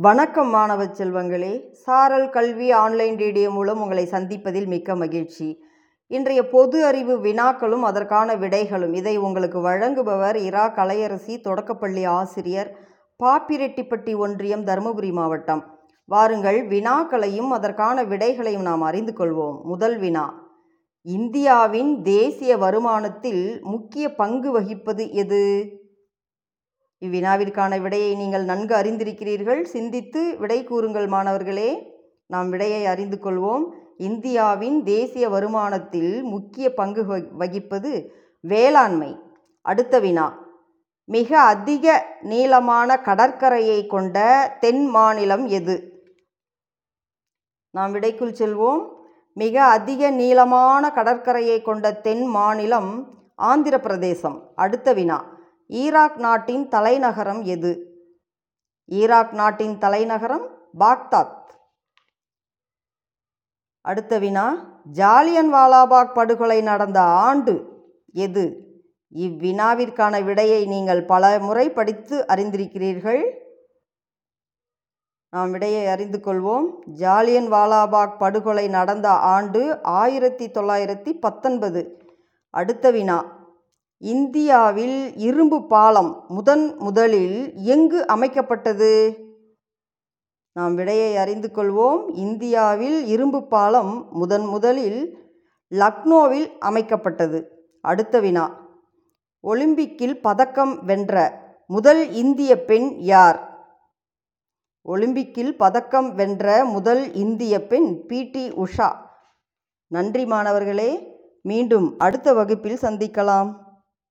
வணக்கம் மாணவ செல்வங்களே. சாரல் கல்வி ஆன்லைன் ரேடியோ மூலம் உங்களை சந்திப்பதில் மிக்க மகிழ்ச்சி. இன்றைய பொது அறிவு வினாக்களும் அதற்கான விடைகளும். இதை உங்களுக்கு வழங்குபவர் இரா. கலையரசி தொடக்கப்பள்ளி ஆசிரியர் பாப்பிரெட்டிப்பட்டி ஒன்றியம் தருமபுரி மாவட்டம். வாருங்கள் வினாக்களையும் அதற்கான விடைகளையும் நாம் அறிந்து கொள்வோம். முதல் வினா. இந்தியாவின் தேசிய வருமானத்தில் முக்கிய பங்கு வகிப்பது எது? இவ்வினாவிற்கான விடையை நீங்கள் நன்கு அறிந்திருக்கிறீர்கள். சிந்தித்து விடை கூறுங்கள் மாணவர்களே. நாம் விடையை அறிந்து கொள்வோம். இந்தியாவின் தேசிய வருமானத்தில் முக்கிய பங்கு வகிப்பது வேளாண்மை. அடுத்த வினா. மிக அதிக நீளமான கடற்கரையை கொண்ட தென் மாநிலம் எது? நாம் விடைக்குள் செல்வோம். மிக அதிக நீளமான கடற்கரையை கொண்ட தென் மாநிலம் ஆந்திர பிரதேசம் அடுத்த வினா. ஈராக் நாட்டின் தலைநகரம் எது? ஈராக் நாட்டின் தலைநகரம் பாக்தாத். அடுத்த வினா ஜாலியன் வாலாபாக் படுகொலை நடந்த ஆண்டு எது? இவ்வினாவிற்கான விடையை நீங்கள் பல முறை படித்து அறிந்திருக்கிறீர்கள். நாம் விடையை அறிந்து கொள்வோம். ஜாலியன் வாலாபாக் படுகொலை நடந்த ஆண்டு ஆயிரத்தி தொள்ளாயிரத்தி பத்தொன்பது. அடுத்த வினா இந்தியாவில் இரும்பு பாலம் முதன் முதலில் எங்கு அமைக்கப்பட்டது? நாம் விடையை அறிந்து கொள்வோம். இந்தியாவில் இரும்பு பாலம் முதன் முதலில் லக்னோவில் அமைக்கப்பட்டது. அடுத்த வினா. ஒலிம்பிக்கில் பதக்கம் வென்ற முதல் இந்திய பெண் யார்? ஒலிம்பிக்கில் பதக்கம் வென்ற முதல் இந்திய பெண் பிடி உஷா. நன்றி மாணவர்களே. மீண்டும் அடுத்த வகுப்பில் சந்திக்கலாம்.